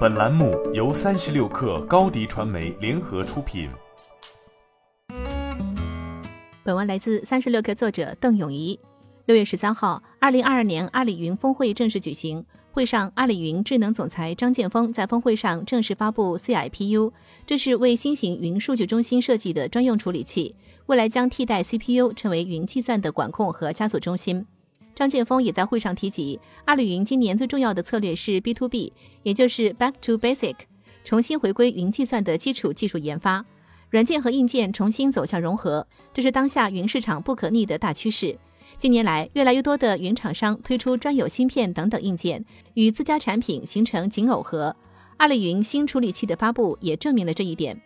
本栏目由三十六氪高低传媒联合出品。本文来自三十六氪作者邓永怡。六月十三号，二零二二年阿里云峰会正式举行。会上，阿里云智能总裁张建峰在峰会上正式发布 CIPU，这是为新型云数据中心设计的专用处理器，未来将替代 CPU 成为云计算的管控和加速中心。张建峰也在会上提及，阿里云今年最重要的策略是 B to B，也就是 Back to Basic，重新回归云计算的基础技术研发，软件和硬件重新走向融合，这是当下云市场不可逆的大趋势。近年来，越来越多的云厂商推出专有芯片等等硬件，与自家产品形成紧耦合。阿里云新处理器的发布也证明了这一点。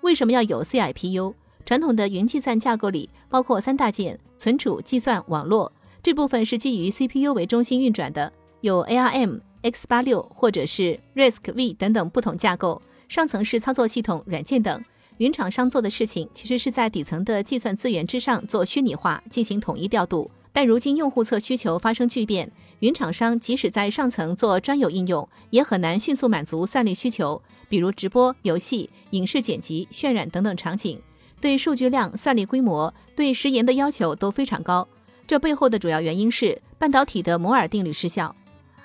为什么要有 CIPU？传统的云计算架构里包括三大件：存储、计算、网络。这部分是基于 CPU 为中心运转的，有 ARM、x86 或者是 RISC-V 等等不同架构。上层是操作系统、软件等。云厂商做的事情其实是在底层的计算资源之上做虚拟化，进行统一调度。但如今用户侧需求发生巨变，云厂商即使在上层做专有应用，也很难迅速满足算力需求。比如直播、游戏、影视剪辑、渲染等等场景，对数据量、算力规模、对时延的要求都非常高。这背后的主要原因是半导体的摩尔定律失效。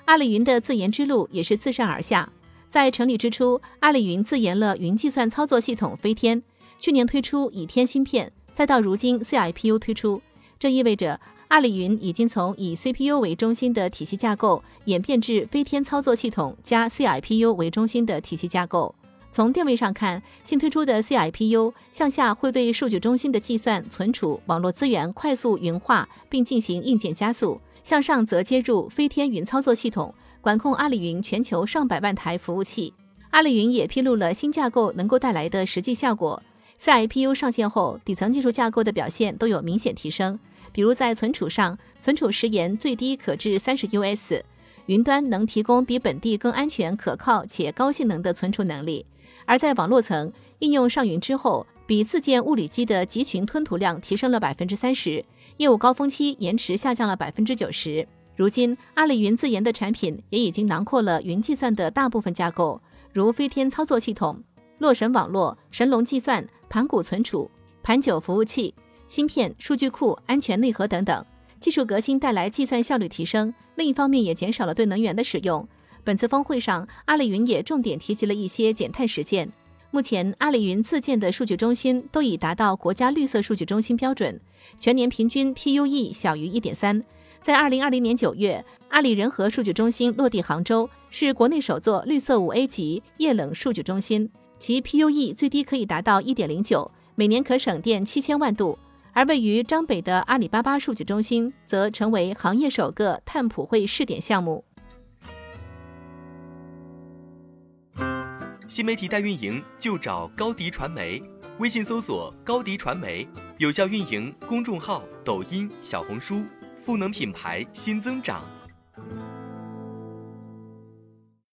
阿里云的自研之路也是自上而下。在成立之初，阿里云自研了云计算操作系统飞天，去年推出倚天芯片，再到如今 CIPU 推出，这意味着阿里云已经从以 CPU 为中心的体系架构演变至飞天操作系统加 CIPU 为中心的体系架构。从定位上看，新推出的 CIPU 向下会对数据中心的计算、存储、网络资源快速云化，并进行硬件加速；向上则接入飞天云操作系统，管控阿里云全球上百万台服务器。阿里云也披露了新架构能够带来的实际效果。CIPU 上线后，底层技术架构的表现都有明显提升，比如在存储上，存储时延最低可至三十 US，云端能提供比本地更安全、可靠且高性能的存储能力。而在网络层应用上云之后，比自建物理机的集群吞吐量提升了百分之三十，业务高峰期延迟下降了百分之九十。如今，阿里云自研的产品也已经囊括了云计算的大部分架构，如飞天操作系统、洛神网络、神龙计算、盘古存储、盘九服务器、芯片、数据库、安全内核等等。技术革新带来计算效率提升，另一方面也减少了对能源的使用。本次峰会上，阿里云也重点提及了一些减碳实践。目前，阿里云自建的数据中心都已达到国家绿色数据中心标准，全年平均 PUE 小于一点三。在二零二零年九月，阿里仁和数据中心落地杭州，是国内首座绿色五 A 级液冷数据中心，其 PUE 最低可以达到一点零九，每年可省电七千万度。而位于张北的阿里巴巴数据中心，则成为行业首个碳普惠试点项目。新媒体代运营就找高迪传媒，微信搜索高迪传媒，有效运营公众号、抖音、小红书，赋能品牌新增长。